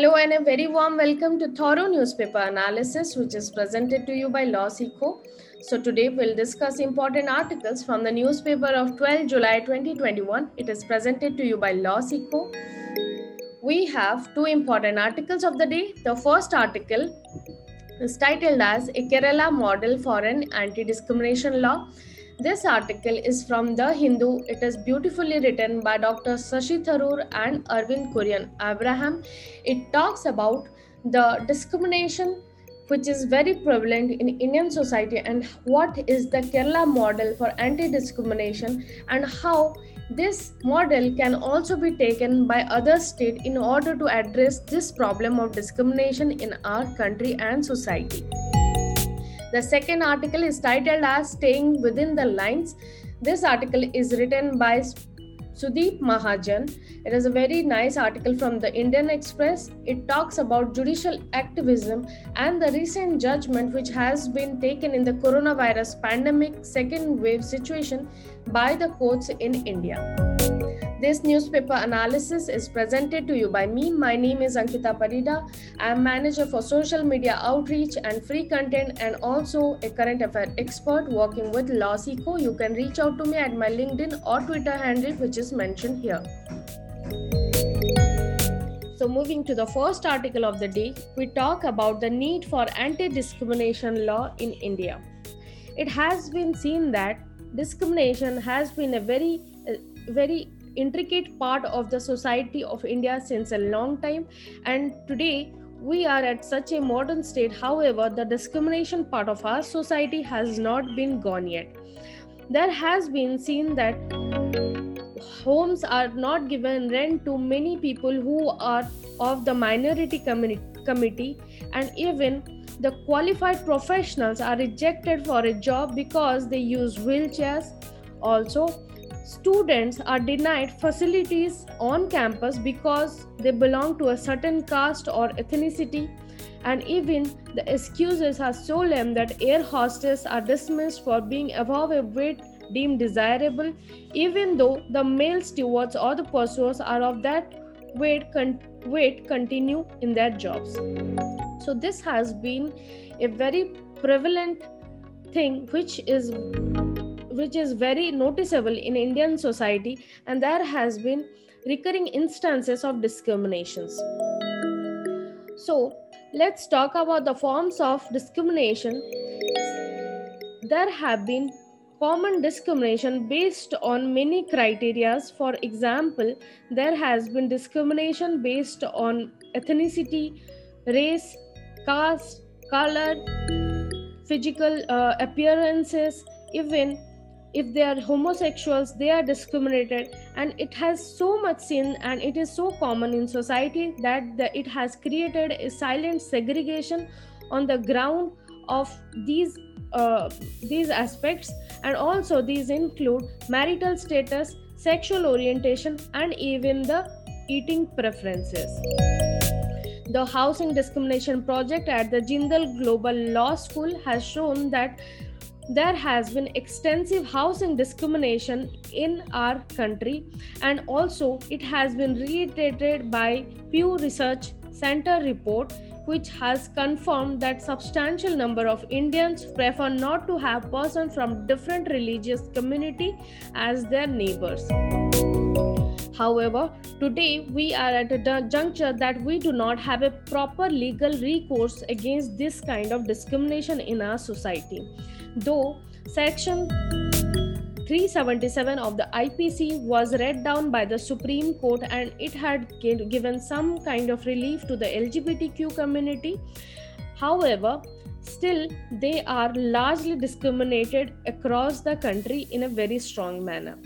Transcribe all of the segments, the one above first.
Hello and a very warm welcome to Thorough Newspaper Analysis, which is presented to you by Law Eco. So today we'll discuss important articles from the newspaper of 12 July 2021. It is presented to you by Law Eco. We have two important articles of the day. The first article is titled as A Kerala Model for an Anti-Discrimination Law. This article is from The Hindu. It is beautifully written by Dr. Shashi Tharoor and Arvind Kurian Abraham. It talks about the discrimination which is very prevalent in Indian society and what is the Kerala model for anti discrimination and how this model can also be taken by other states in order to address this problem of discrimination in our country and society. The second article is titled as Staying Within the Lines. This article is written by Sudeep Mahajan. It is a very nice article from the Indian Express. It talks about judicial activism and the recent judgment which has been taken in the coronavirus pandemic second wave situation by the courts in India. This newspaper analysis is presented to you by me. My name is Ankita Parida. I am manager for social media outreach and free content and also a current affair expert working with LawSikho. You can reach out to me at my LinkedIn or Twitter handle which is mentioned here. So, moving to the first article of the day, we talk about the need for anti discrimination law in India. It has been seen that discrimination has been a very, very intricate part of the society of India since a long time. And today, we are at such a modern state. However, the discrimination part of our society has not been gone yet. There has been seen that homes are not given rent to many people who are of the minority committee and even the qualified professionals are rejected for a job because they use wheelchairs also students are denied facilities on campus because they belong to a certain caste or ethnicity. And even the excuses are so lame that air hostesses are dismissed for being above a weight deemed desirable even though the male stewards or the pursuers are of that weight, con- weight continue in their jobs. So this has been a very prevalent thing which is which is very noticeable in Indian society, and there has been recurring instances of discriminations. So, let's talk about the forms of discrimination. There have been common discrimination based on many criterias. For example, there has been discrimination based on ethnicity, race, caste, color, physical uh, appearances, even if they are homosexuals they are discriminated. And it has so much sin and it is so common in society that the, it has created a silent segregation on the ground of these uh, these aspects. And also these include marital status sexual orientation and even the eating preferences. The housing discrimination project at the jindal global law school has shown that there has been extensive housing discrimination in our country and also it has been reiterated by Pew Research Center report which has confirmed that substantial number of Indians prefer not to have person from different religious community as their neighbors. However, today we are at a juncture that we do not have a proper legal recourse against this kind of discrimination in our society though Section 377 of the IPC was read down by the Supreme Court and it had given some kind of relief to the LGBTQ community. However, still they are largely discriminated across the country in a very strong manner.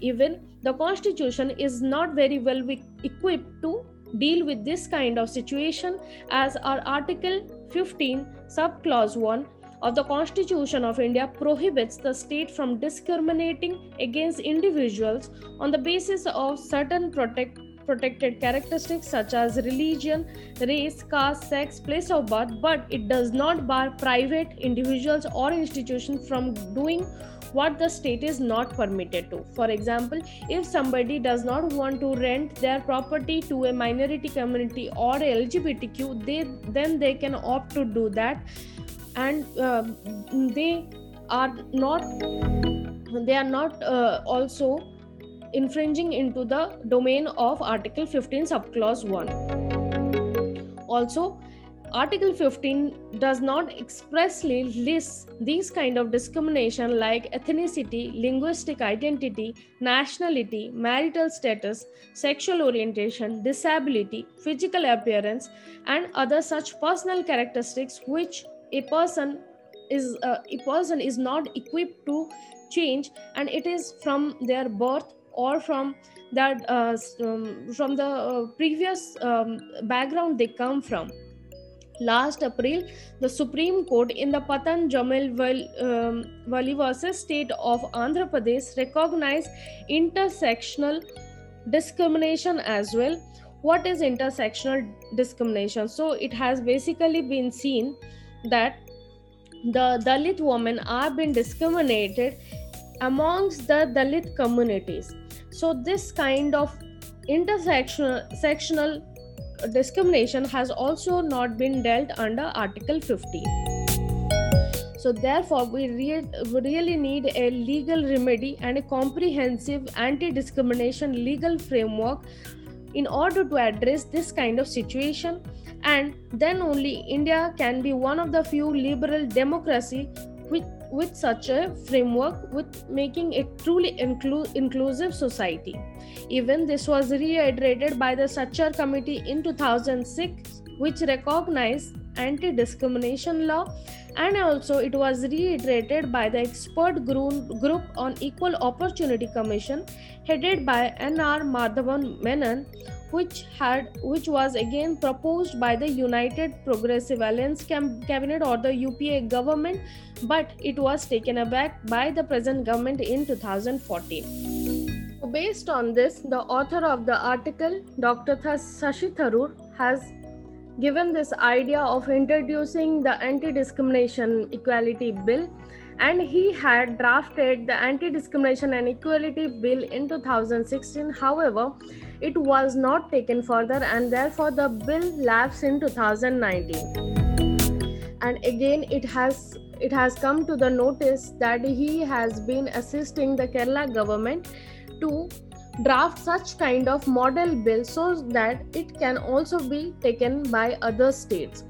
Even the constitution is not very well equipped to deal with this kind of situation as our article 15 sub clause 1 of the Constitution of India prohibits the state from discriminating against individuals on the basis of certain protect, protected characteristics such as religion, race, caste, sex, place of birth, but it does not bar private individuals or institutions from doing what the state is not permitted to. For example if somebody does not want to rent their property to a minority community or lgbtq they then they can opt to do that. And uh, they are not they are not uh, also infringing into the domain of article 15 subclause 1 also Article 15 does not expressly list these kind of discrimination like ethnicity, linguistic identity, nationality, marital status, sexual orientation, disability, physical appearance, and other such personal characteristics which a person is uh, a person is not equipped to change, and it is from their birth or from that uh, um, from the uh, previous um, background they come from Last April, the Supreme Court in the Patan Jamal um, Vali versus State of Andhra Pradesh recognized intersectional discrimination as well. What is intersectional discrimination? So, it has basically been seen that the Dalit women are being discriminated amongst the Dalit communities. So, this kind of intersectional sectional discrimination has also not been dealt under Article 15. So, therefore, we, re- we really need a legal remedy and a comprehensive anti discrimination legal framework in order to address this kind of situation. And then only India can be one of the few liberal democracy with, with such a framework, with making a truly inclu- inclusive society. Even this was reiterated by the Sachar Committee in 2006, which recognized anti discrimination law, and also it was reiterated by the expert group on Equal Opportunity Commission, headed by N.R. Madhavan Menon, which had which was again proposed by the United Progressive Alliance cabinet or the UPA government, but it was taken aback by the present government in 2014 based on this, the author of the article, Dr. Shashi Tharoor, has given this idea of introducing the anti discrimination equality bill and he had drafted the anti discrimination and equality bill in 2016 however it was not taken further and therefore the bill lapsed in 2019 and again it has it has come to the notice that he has been assisting the kerala government to draft such kind of model bill so that it can also be taken by other states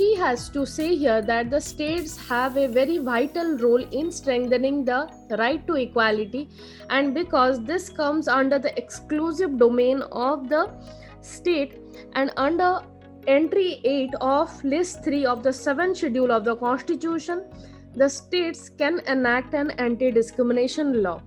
he has to say here that the states have a very vital role in strengthening the right to equality. And because this comes under the exclusive domain of the state and under entry 8 of list 3 of the 7th schedule of the constitution the states can enact an anti discrimination law.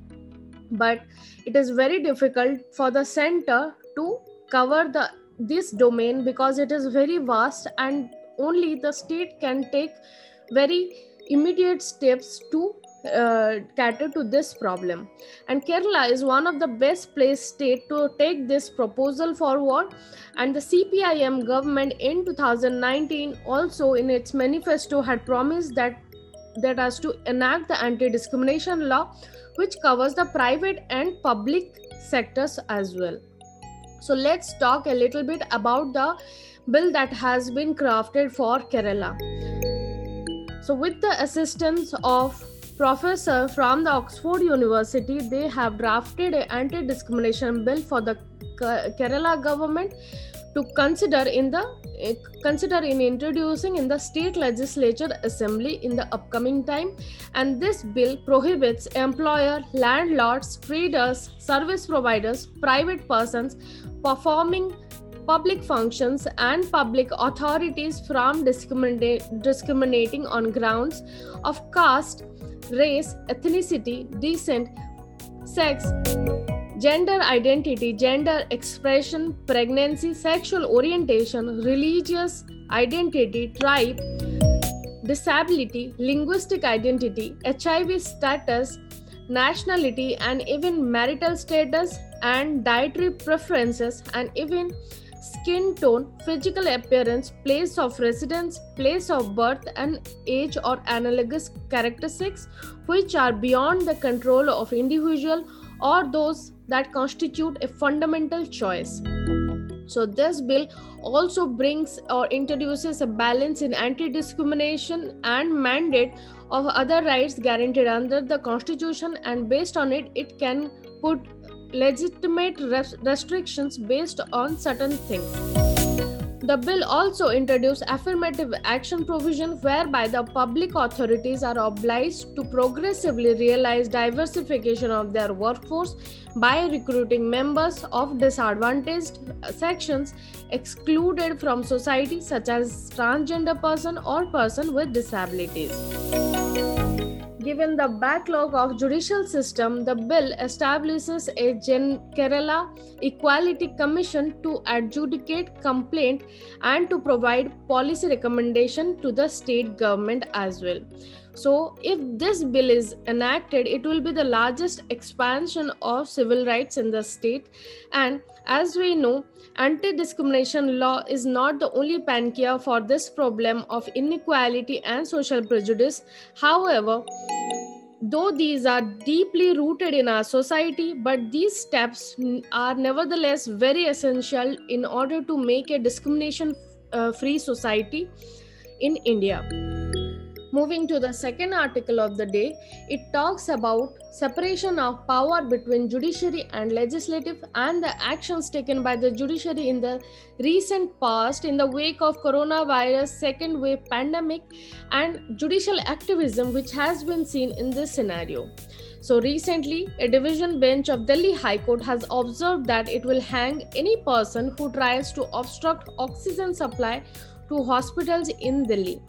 But it is very difficult for the center to cover the this domain because it is very vast and only the state can take very immediate steps to uh, cater to this problem and kerala is one of the best placed state to take this proposal forward and the cpim government in 2019 also in its manifesto had promised that that has to enact the anti discrimination law which covers the private and public sectors as well. So let's talk a little bit about the bill that has been crafted for Kerala. So with the assistance of professor from the Oxford University, they have drafted an anti-discrimination bill for the Kerala government to consider in the eh, consider in introducing in the state legislature assembly in the upcoming time and this bill prohibits employer landlords traders service providers private persons performing public functions and public authorities from discriminating on grounds of caste race ethnicity descent sex gender identity, gender expression, pregnancy, sexual orientation, religious identity, tribe, disability, linguistic identity, HIV status, nationality, and even marital status and dietary preferences, and even skin tone, physical appearance, place of residence, place of birth, and age or analogous characteristics which are beyond the control of individual or those that constitute a fundamental choice. So, this bill also brings or introduces a balance in anti discrimination and mandate of other rights guaranteed under the Constitution, and based on it, it can put legitimate res- restrictions based on certain things. The bill also introduced affirmative action provision whereby the public authorities are obliged to progressively realize diversification of their workforce by recruiting members of disadvantaged uh, sections excluded from society such as transgender person or person with disabilities. Given the backlog of judicial system, the bill establishes a Gen Kerala Equality Commission to adjudicate complaint and to provide policy recommendation to the state government as well. So, if this bill is enacted, it will be the largest expansion of civil rights in the state. And as we know, anti discrimination law is not the only panacea for this problem of inequality and social prejudice. However, though these are deeply rooted in our society, but these steps are nevertheless very essential in order to make a discrimination uh, free society in India. Moving to the second article of the day, it talks about separation of power between judiciary and legislative and the actions taken by the judiciary in the recent past in the wake of coronavirus second wave pandemic and judicial activism which has been seen in this scenario. So recently, a division bench of Delhi High Court has observed that it will hang any person who tries to obstruct oxygen supply to hospitals in Delhi.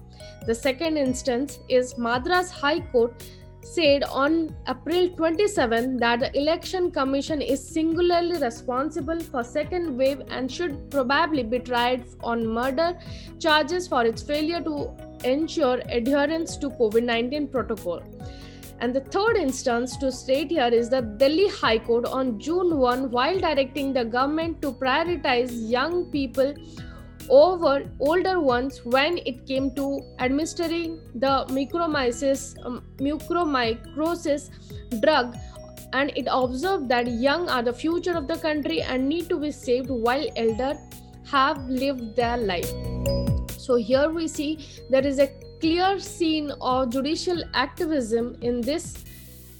The second instance is Madras High Court said on April 27 that the election commission is singularly responsible for second wave and should probably be tried on murder charges for its failure to ensure adherence to COVID-19 protocol. And the third instance to state here is the Delhi High Court on June 1 while directing the government to prioritize young people over older ones when it came to administering the mucormycosis, um, drug. And it observed that young are the future of the country and need to be saved while elder have lived their life. So here we see there is a clear scene of judicial activism in this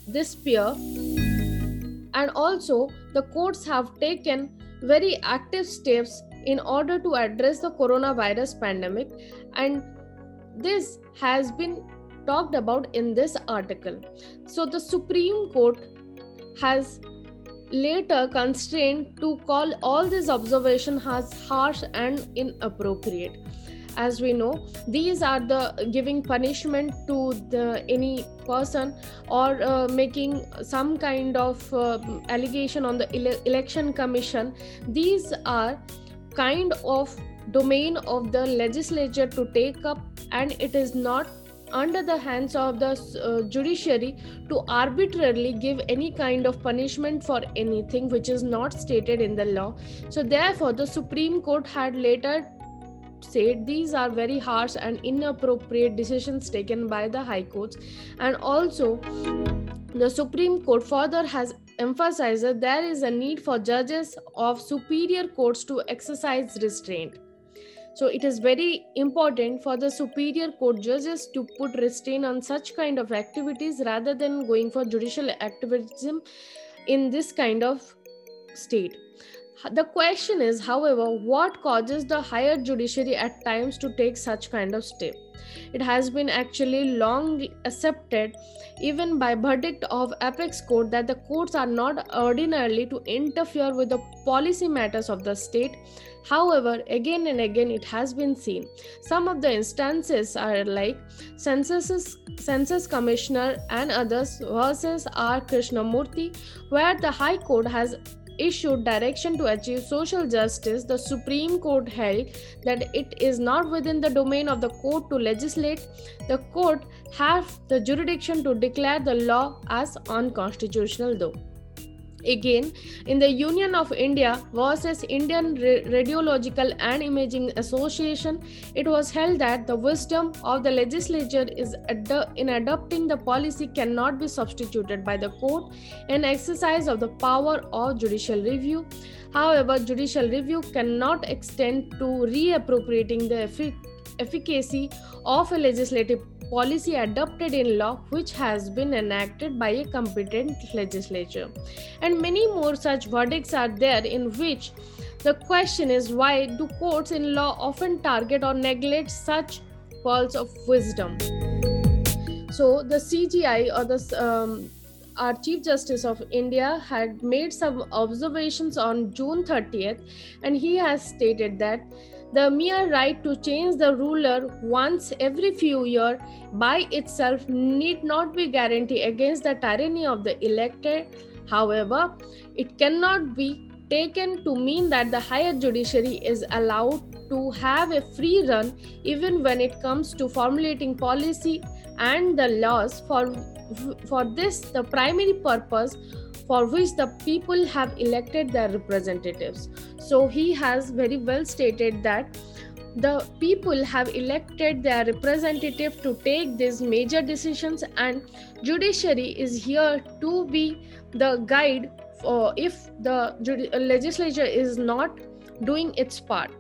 this sphere. And also the courts have taken very active steps in order to address the coronavirus pandemic. And this has been talked about in this article. So the supreme court has later constrained to call all this observation as harsh and inappropriate. As we know these are the giving punishment to the any person or uh, making some kind of uh, allegation on the ele- election commission. These are kind of domain of the legislature to take up and it is not under the hands of the uh, judiciary to arbitrarily give any kind of punishment for anything which is not stated in the law. So therefore the supreme court had later said these are very harsh and inappropriate decisions taken by the high courts. And also the supreme court further has emphasized that there is a need for judges of superior courts to exercise restraint. So it is very important for the superior court judges to put restraint on such kind of activities rather than going for judicial activism in this kind of state the question is, however, what causes the higher judiciary at times to take such kind of step? It has been actually long accepted, even by verdict of apex court, that the courts are not ordinarily to interfere with the policy matters of the state. However, again and again it has been seen. Some of the instances are like census census commissioner and others versus R. Krishnamurthy, where the High Court has issued direction to achieve social justice, the Supreme Court held that it is not within the domain of the court to legislate. The court has the jurisdiction to declare the law as unconstitutional, though. Again. In the union of india versus indian radiological and imaging association it was held that the wisdom of the legislature is ad- in adopting the policy cannot be substituted by the court in exercise of the power of judicial review. However judicial review cannot extend to reappropriating the effic- efficacy of a legislative policy adopted in law which has been enacted by a competent legislature. And many more such verdicts are there in which the question is why do courts in law often target or neglect such pearls of wisdom? So the CJI or the um, our Chief Justice of India had made some observations on June 30th, and he has stated that the mere right to change the ruler once every few years by itself need not be guarantee against the tyranny of the elected. However, it cannot be taken to mean that the higher judiciary is allowed to have a free run even when it comes to formulating policy and the laws for for this the primary purpose for which the people have elected their representatives. So he has very well stated that the people have elected their representative to take these major decisions and judiciary is here to be the guide for if the legislature is not doing its part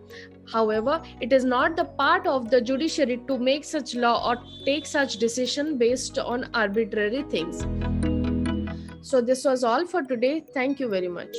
however it is not the part of the judiciary to make such law or take such decision based on arbitrary things so, this was all for today. Thank you very much.